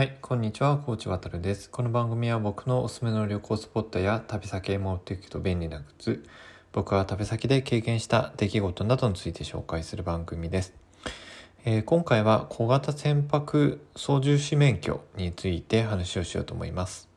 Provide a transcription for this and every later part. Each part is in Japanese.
はい、こんにちは、コーチ渡るです。この番組は僕のおすすめの旅行スポットや旅先へ持っていくと便利なグッズ、僕は旅先で経験した出来事などについて紹介する番組です。えー今回は小型船舶操縦士免許について話をしようと思います。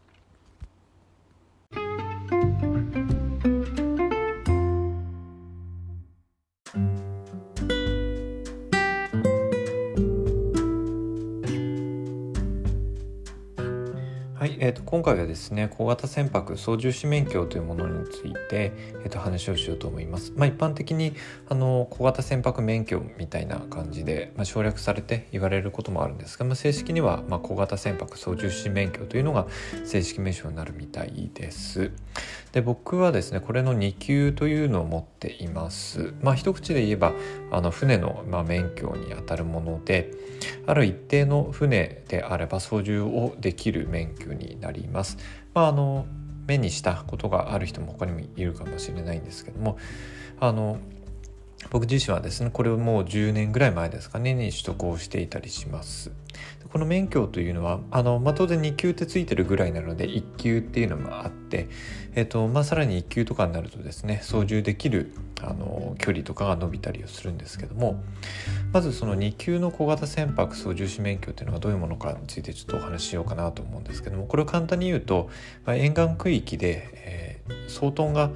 はい、えー、と今回はですね小型船舶操縦士免許というものについて、えー、と話をしようと思います。まあ、一般的にあの小型船舶免許みたいな感じで、まあ、省略されて言われることもあるんですが、まあ、正式には、ま、小型船舶操縦士免許というのが正式名称になるみたいです。で僕はですねこれの2級というのを持っています。まあ、一口で言えばあの船の、ま、免許にあたるものである一定の船であれば操縦をできる免許になります。まあ、あの目にしたことがある人も他にもいるかもしれないんですけどもあの僕自身はですねこれをもう10年ぐらい前ですかねに取得をしていたりします。この免許というのはあの、まあ、当然2級ってついてるぐらいなので1級っていうのもあって、えっとまあ、さらに1級とかになるとですね操縦できるあの距離とかが伸びたりをするんですけどもまずその2級の小型船舶操縦士免許っていうのがどういうものかについてちょっとお話ししようかなと思うんですけどもこれを簡単に言うと、まあ、沿岸区域で、えー、総トンが、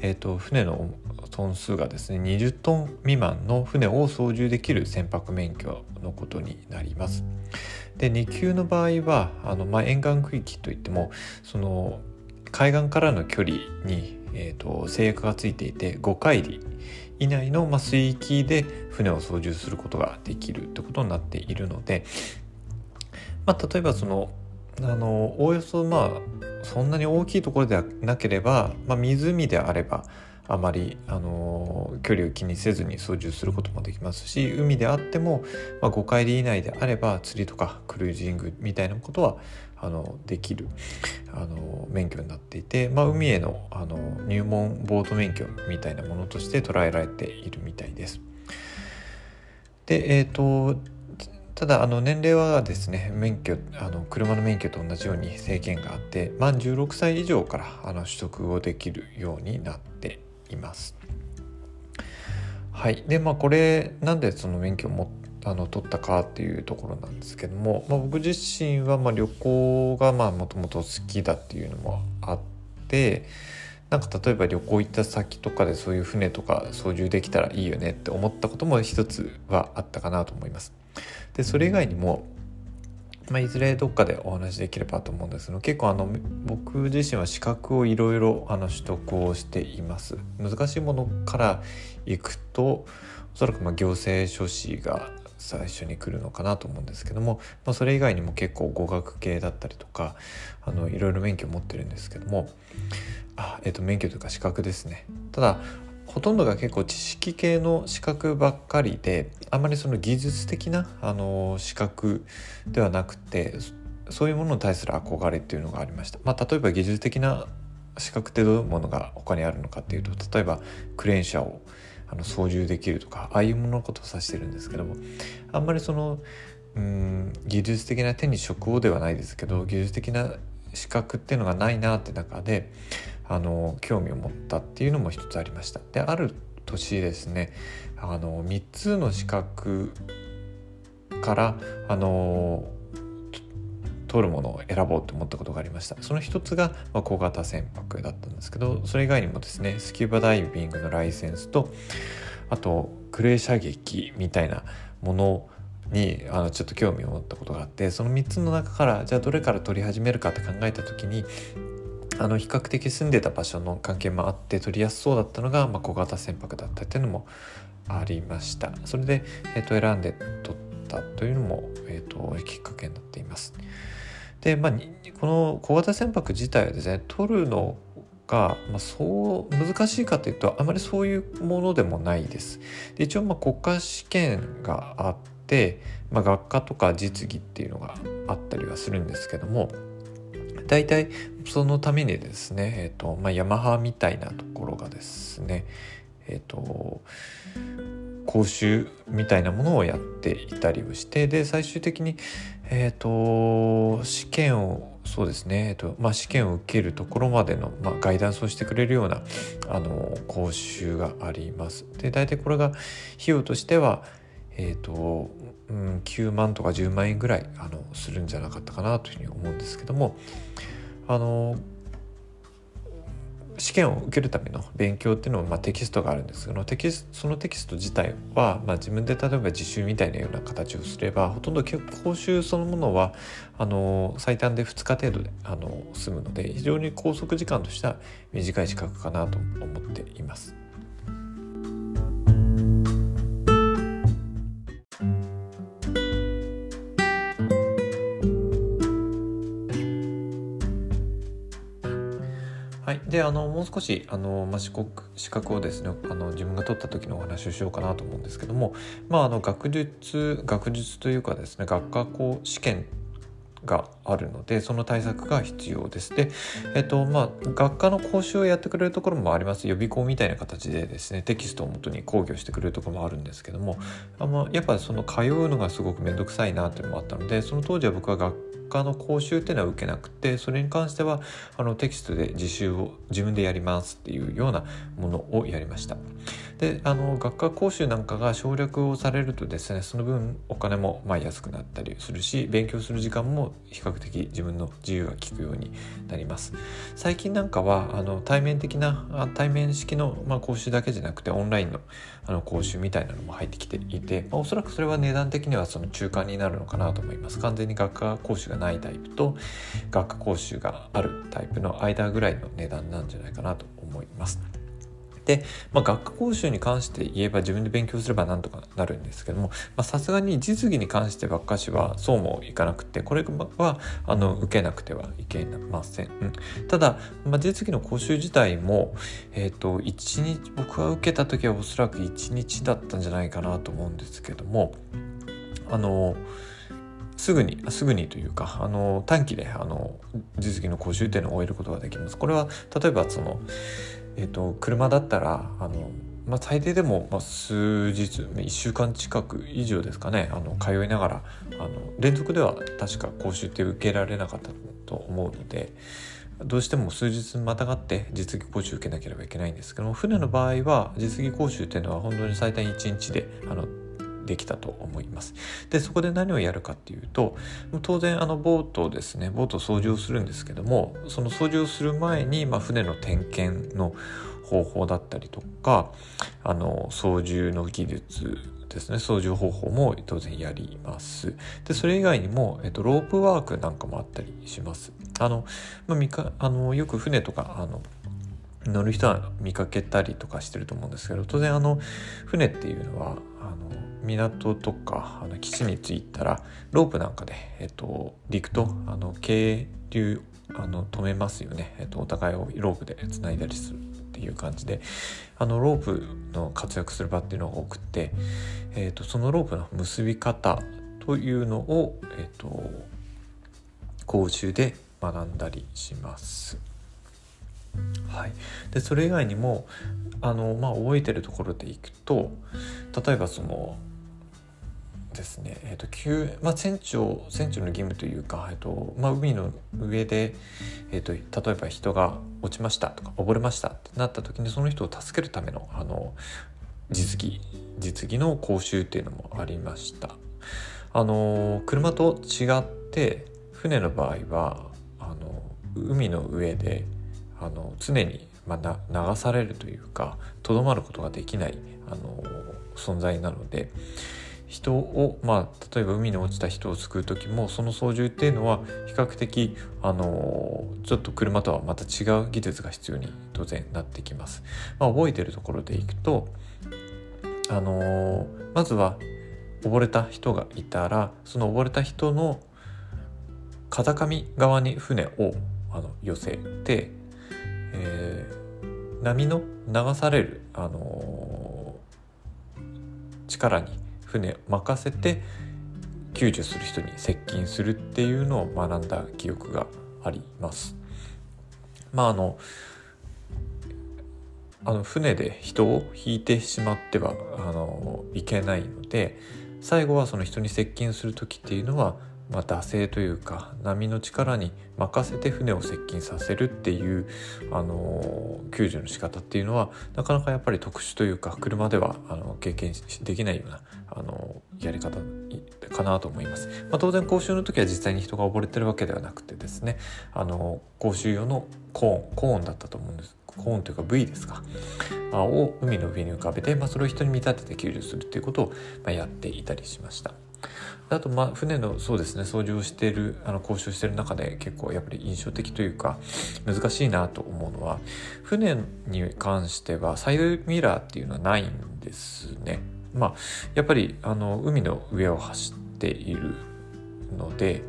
えー、と船のトン数がですね20トン未満の船を操縦できる船舶免許のことになります。で2級の場合はあの、まあ、沿岸区域といってもその海岸からの距離に、えー、と制約がついていて5海里以内の、まあ、水域で船を操縦することができるってことになっているので、まあ、例えばそのあのおおよそまあそんなに大きいところではなければ、まあ、湖であればあまりあの距離を気にせずに操縦することもできますし海であっても、まあ、5海里以内であれば釣りとかクルージングみたいなことはあのできるあの免許になっていて、まあ、海へのあの入門ボート免許みたいなものとして捉えられているみたいです。でえっ、とただあの年齢はですね免許あの車の免許と同じように制限があって満16歳以上からあの取得をできるようになっています。はいでまあこれなんでその免許をもあの取ったかっていうところなんですけども、まあ、僕自身はまあ旅行がもともと好きだっていうのもあってなんか例えば旅行行った先とかでそういう船とか操縦できたらいいよねって思ったことも一つはあったかなと思います。でそれ以外にも、まあ、いずれどっかでお話しできればと思うんですけど結構あの僕自身は資格をいろいろあの取得をしています。難しいものからいくとおそらくまあ行政書士が最初に来るのかなと思うんですけども、まあ、それ以外にも結構語学系だったりとかあのいろいろ免許を持ってるんですけどもあ、えっと免許というか資格ですね。ただほとんどが結構知識系の資格ばっかりであまりその技術的なあの資格ではなくてそういうものに対する憧れっていうのがありました。まあ、例えば技術的な資格ってどういうものが他にあるのかっていうと例えばクレーン車をあの操縦できるとかああいうもののことを指してるんですけどもあんまりそのうん技術的な手に職をではないですけど技術的な資格っていうのがないなって中であの興味を持ったっていうのも一つありました。である年ですねあの3つの資格からあの取るものを選ぼうと思ったことがありましたその一つが、ま、小型船舶だったんですけどそれ以外にもですねスキューバダイビングのライセンスとあとクレー射撃みたいなものにあのちょっと興味を持ったことがあってその3つの中からじゃあどれから取り始めるかって考えた時にあの比較的住んでた場所の関係もあって取りやすそうだったのが、まあ、小型船舶だったっていうのもありました。それで、えー、と選んで取ったというのも、えー、ときっかけになっています。でまあこの小型船舶自体はですね取るのが、まあ、そう難しいかというとあまりそういうものでもないです。で一応まあ国家試験があって、まあ、学科とか実技っていうのがあったりはするんですけども大体そのためにですね、えーとまあ、ヤマハみたいなところがですね、えーと講習みたいなものをやっていたりをしてで最終的に、えーと、試験をそうですね、えーとまあ、試験を受けるところまでの、まあ、ガイダンスをしてくれるようなあの講習があります。で大体これが費用としては、えーとうん、9万とか10万円ぐらいあのするんじゃなかったかなというふうに思うんですけどもあの試験を受けるための勉強っていうのもまあテキストがあるんですけどテキスそのテキスト自体はまあ自分で例えば自習みたいなような形をすればほとんど講習そのものはあの最短で2日程度であの済むので非常に拘束時間としては短い時間かなと思っています。であのもう少しあの、まあ、資格資格をですねあの自分が取った時のお話をしようかなと思うんですけども、まあ、あの学術学術というかですね学科校試験があるのでその対策が必要です。で、えっとまあ、学科の講習をやってくれるところもあります予備校みたいな形でですねテキストをもとに講義をしてくれるところもあるんですけどもあのやっぱその通うのがすごく面倒くさいなっていうのもあったのでその当時は僕は学科の講習っていうのは受けなくてそれに関してはあのテキストで自習を自分でやりますっていうようなものをやりました。であの学科講習なんかが省略をされるとですねその分お金もまあ安くなったりするし勉強する時間も比較的自分の自由が利くようになります最近なんかはあの対面的な対面式の、まあ、講習だけじゃなくてオンラインのあの講習みたいなのも入ってきていて、まあ、おそらくそれは値段的にはその中間になるのかなと思います完全に学科講習がないタイプと学科講習があるタイプの間ぐらいの値段なんじゃないかなと思います。で、まあ、学科講習に関して言えば自分で勉強すればなんとかなるんですけどもさすがに実技に関してばっかしはそうもいかなくてこれはあの受けなくてはいけません、うん、ただ、まあ、実技の講習自体も、えーと、1日僕が受けた時はおそらく1日だったんじゃないかなと思うんですけどもあのすぐにすぐにというかあの短期であの実技の講習っていうのを終えることができます。これは例えばそのえーと、車だったらあの、まあ、最低でも、まあ、数日1週間近く以上ですかねあの通いながらあの連続では確か講習って受けられなかったと思うのでどうしても数日またがって実技講習受けなければいけないんですけども船の場合は実技講習っていうのは本当に最短1日であのできたと思います。でそこで何をやるかっていうと当然あのボートですね。ボート操縦をするんですけどもその操縦をする前に、まあ、船の点検の方法だったりとかあの操縦の技術ですね。操縦方法も当然やります。でそれ以外にも、えっと、ロープワークなんかもあったりします。あの、まあ、みかあのよく船とかあの乗る人は見かけたりとかしてると思うんですけど当然あの船っていうのは港とかあの基地に着いたらロープなんかで、えっと、陸とあの係留あの止めますよね、えっと、お互いをロープでつないだりするっていう感じであのロープの活躍する場っていうのが多くて、えっと、そのロープの結び方というのを、えっと、講習で学んだりします。はい、でそれ以外にもあの、まあ、覚えてるところでいくと例えばそのですね、えーと急まあ、船長船長の義務というか、えーとまあ、海の上で、えーと、例えば人が落ちましたとか溺れましたってなった時にその人を助けるためのあの実技実技の講習っていうのもありました。あの車と違って船の場合はあの海の上であの常に、まあ、流されるというかとどまることができないあの存在なので。人を、まあ、例えば海に落ちた人を救う時もその操縦っていうのは比較的あのちょっと車とはまた違う技術が必要に当然なってきます。まあ、覚えてるところでいくとあのまずは溺れた人がいたらその溺れた人の風上側に船をあの寄せて、えー、波の流される、あの力に船任せて救助する人に接近するっていうのを学んだ記憶があります。まああのあの船で人を引いてしまってはあのいけないので最後はその人に接近する時っていうのはまあ、惰性というか波の力に任せて船を接近させるっていう、あの救助の仕方っていうのはなかなかやっぱり特殊というか車ではあの経験できないような、あのやり方かなと思います。まあ、当然講習の時は実際に人が溺れてるわけではなくてですね、あの講習用のコーンコーンだったと思うんですコーンというか V ですかを海の上に浮かべて、まあ、それを人に見立てて救助するということを、やっていたりしました。あとまあ船のそうですね操縦をしているあの交渉している中で結構やっぱり印象的というか難しいなと思うのは船に関してはサイドミラーっていうのはないんですね。まあやっぱりあの海の上を走っているので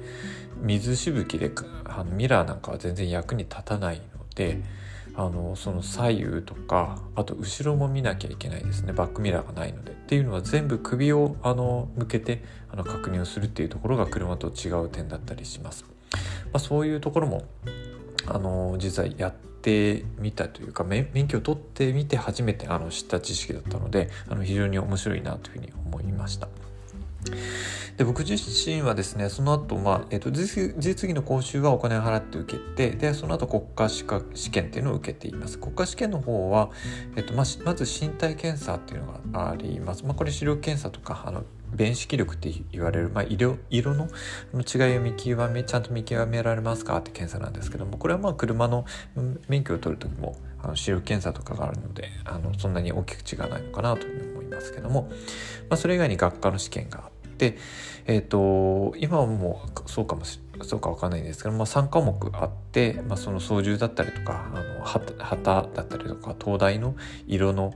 水しぶきであのミラーなんかは全然役に立たないので。あのその左右とかあと後ろも見なきゃいけないですねバックミラーがないのでっていうのは全部首をあの向けてあの確認をするっていうところが車と違う点だったりします。まあ、そういうところもあの実はやってみたというか免許を取ってみて初めてあの知った知識だったのであの非常に面白いなというふうに思いました。で僕自身はですねその後、まあえーと、実技の講習はお金を払って受けてでその後国家資格試験っていうのを受けています。国家試験の方は、えーとままず身体検査っていうのがあります、まあ、これ視力検査とかあの辨識力って言われる、まあ、色色の違いを見極めちゃんと見極められますかって検査なんですけどもこれはまあ車の免許を取る時もあの視力検査とかがあるのであのそんなに大きく違わないのかなというふうに思いますけども、まあ、それ以外に学科の試験があって、えーと、今はもうそうかもしそうかわかんないんですけど、まあ、3科目あって、まあ、その操縦だったりとかあの旗だったりとか灯台の色の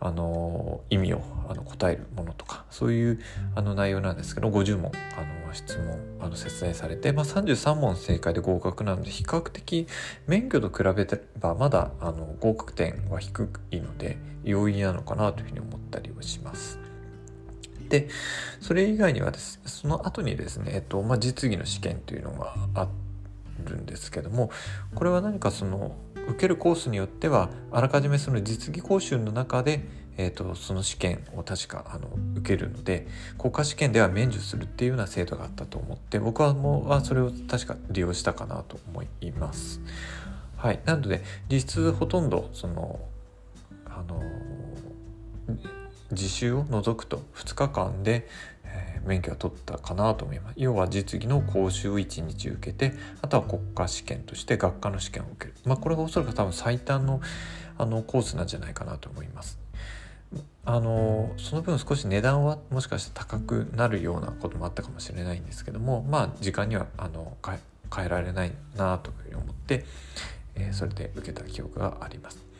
あの意味をあの答えるものとかそういうあの内容なんですけど50問あの質問あの説明されて、まあ、33問正解で合格なので比較的免許と比べればまだあの合格点は低いので容易なのかなというふうに思ったりはします。でそれ以外にはですその後にですね、えっとまあ、実技の試験というのがあるんですけどもこれは何かその受けるコースによってはあらかじめその実技講習の中で、えーと、その試験を確かあの受けるので国家試験では免除するっていうような制度があったと思って僕はもうそれを確か利用したかなと思います。はい、なので実質ほとんどそのあの実習を除くと2日間で、えー、免許を取ったかなと思います。要は実技の講習を1日受けてあとは国家試験として学科の試験を受ける。まあこれがおそらく多分最短のあのコースなんじゃないかなと思います。あのその分少し値段はもしかして高くなるようなこともあったかもしれないんですけどもまあ時間にはあの変えられないなというふうに思って、えー、それで受けた記憶があります。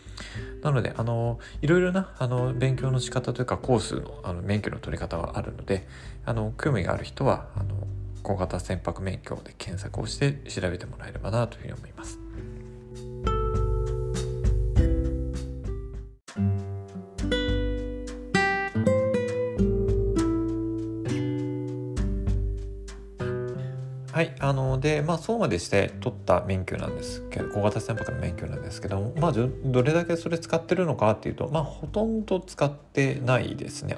なのであのいろいろなあの勉強の仕方というかコースのあの免許の取り方はあるのであの興味がある人はあの小型船舶免許で検索をして調べてもらえればなというふうに思います。あのでまあそうまでして取った免許なんですけど小型船舶の免許なんですけどまあどれだけそれ使ってるのかっていうとまあほとんど使ってないですね。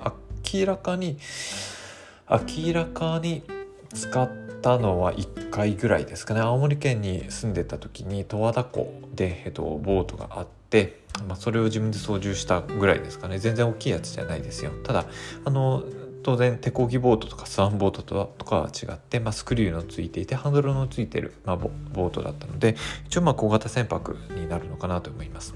明らかに明らかに使ったのは1回ぐらいですかね。青森県に住んでた時に十和田湖で、えっと、ボートがあって、まあ、それを自分で操縦したぐらいですかね。全然大きいやつじゃないですよ。ただあの当然手漕ぎボートとかスワンボートとかは違って、まあ、スクリューのついていてハンドルのついてる、まあ、ボートだったので一応まあ小型船舶になるのかなと思います。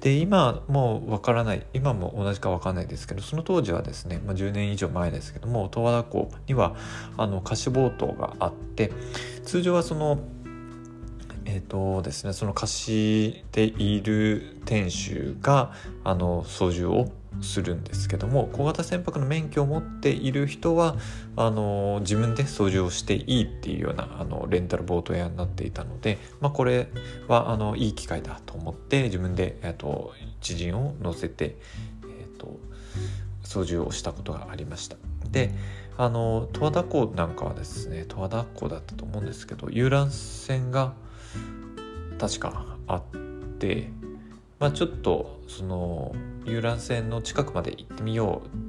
で今もうわからない今も同じかわかんないですけどその当時はですね、まあ、10年以上前ですけども十和田湖にはあの貸しボートがあって通常はそのえーとですね、その貸している店主があの操縦をするんですけども小型船舶の免許を持っている人はあの自分で操縦をしていいっていうようなあのレンタルボート屋になっていたので、まあ、これはあのいい機会だと思って自分で、えーと、知人を乗せて、えーと、操縦をしたことがありました。であの十和田湖なんかはですね十和田湖だったと思うんですけど遊覧船が確かあってまあ、ちょっとその遊覧船の近くまで行ってみよう。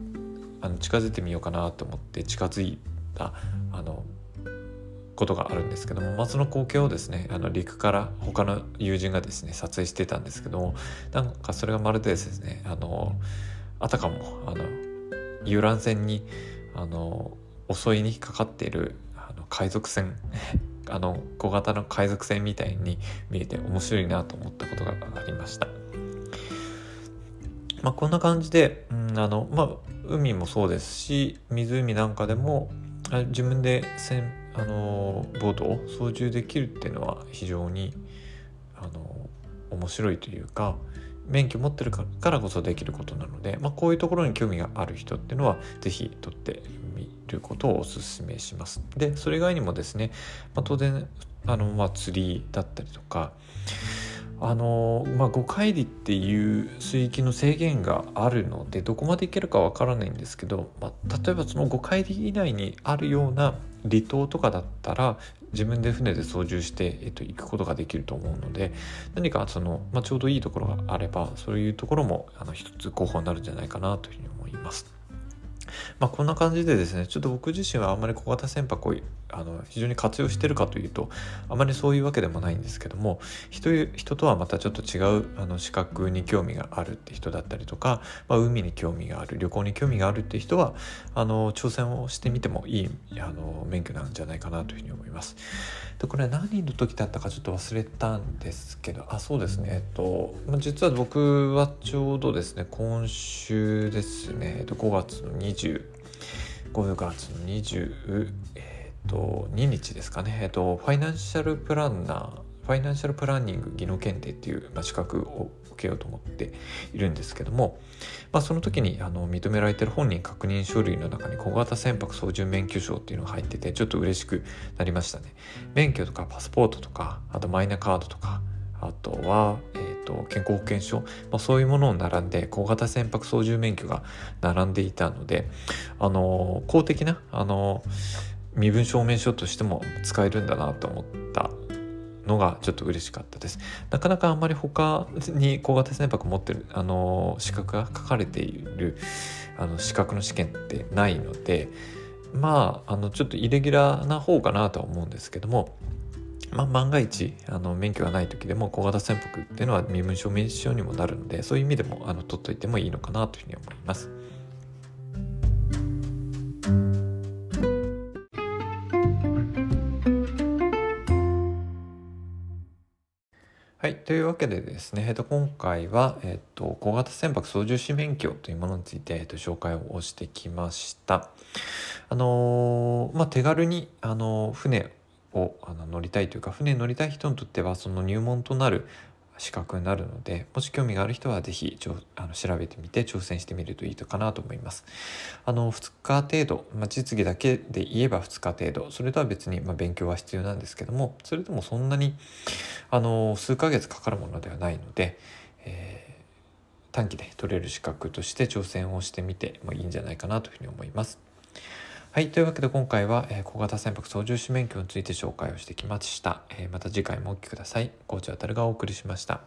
あの近づいてみようかなと思って近づいたあのことがあるんですけども、まあ、その光景をですねあの陸から他の友人がですね撮影してたんですけどもなんかそれがまるでですねあのあたかもあの遊覧船にあの襲いにかかっているあの海賊船。あの小型の海賊船みたいに見えて面白いなと思ったことがありました。まあ、こんな感じで、うん、あのまあ海もそうですし湖なんかでも自分で船あのボートを操縦できるっていうのは非常にあの面白いというか免許持ってるからこそできることなので、まあ、こういうところに興味がある人っていうのは是非取ってみることをおすすめします。でそれ以外にもですね、まあ、当然あの、まあ、釣りだったりとかあのまあ、5海里っていう水域の制限があるのでどこまで行けるかわからないんですけど、まあ、例えばその5海里以内にあるような離島とかだったら自分で船で操縦して、えっと、行くことができると思うので何かその、まあ、ちょうどいいところがあればそういうところもあの一つ候補になるんじゃないかなというふうに思います。まあ、こんな感じでですねちょっと僕自身はあんまり小型船舶をあの非常に活用してるかというとあまりそういうわけでもないんですけども人人とはまたちょっと違うあの資格に興味があるって人だったりとか、まあ、海に興味がある旅行に興味があるって人はあの挑戦をしてみてもいいあの免許なんじゃないかなというふうに思います。でこれ何の時だったかちょっと忘れたんですけどあそうですねえっと実は僕はちょうどですね今週ですね、えっと、5月の25月の20、えー、と2日ですかね、えー、とファイナンシャルプランナーファイナンシャルプランニング技能検定っていう、まあ、資格を受けようと思っているんですけども、まあ、その時にあの認められてる本人確認書類の中に小型船舶操縦免許証っていうのが入っててちょっと嬉しくなりましたね。免許とかパスポートとかあとマイナカードとかあとは、えと、健康保険証、まあ、そういうものを並んで小型船舶操縦免許が並んでいたのであの公的なあの身分証明書としても使えるんだなと思ったのがちょっと嬉しかったです。なかなかあんまり他に小型船舶持ってるあの資格が書かれているあの資格の試験ってないのでまああのちょっとイレギュラーな方かなとは思うんですけどもまあ、万が一あの免許がない時でも小型船舶っていうのは身分証明書にもなるのでそういう意味でもあの取っといてもいいのかなというふうに思います。はい。というわけでですね、えっと、今回は、えっと、小型船舶操縦士免許というものについて、えっと、紹介をしてきました。あのー、まあ、手軽に、あのー、船をあの乗りたいというか船に乗りたい人にとってはその入門となる資格になるのでもし興味がある人は是非あの調べてみて挑戦してみるといいかなと思います。あの2日程度、まあ、実技だけで言えば2日程度それとは別に、まあ、勉強は必要なんですけどもそれでもそんなにあの数ヶ月かかるものではないので、えー、短期で取れる資格として挑戦をしてみてもいいんじゃないかなというふうに思います。はい。というわけで今回は、えー、小型船舶操縦士免許について紹介をしてきました。えー、また次回もお聴きください。コーチあたるがお送りしました。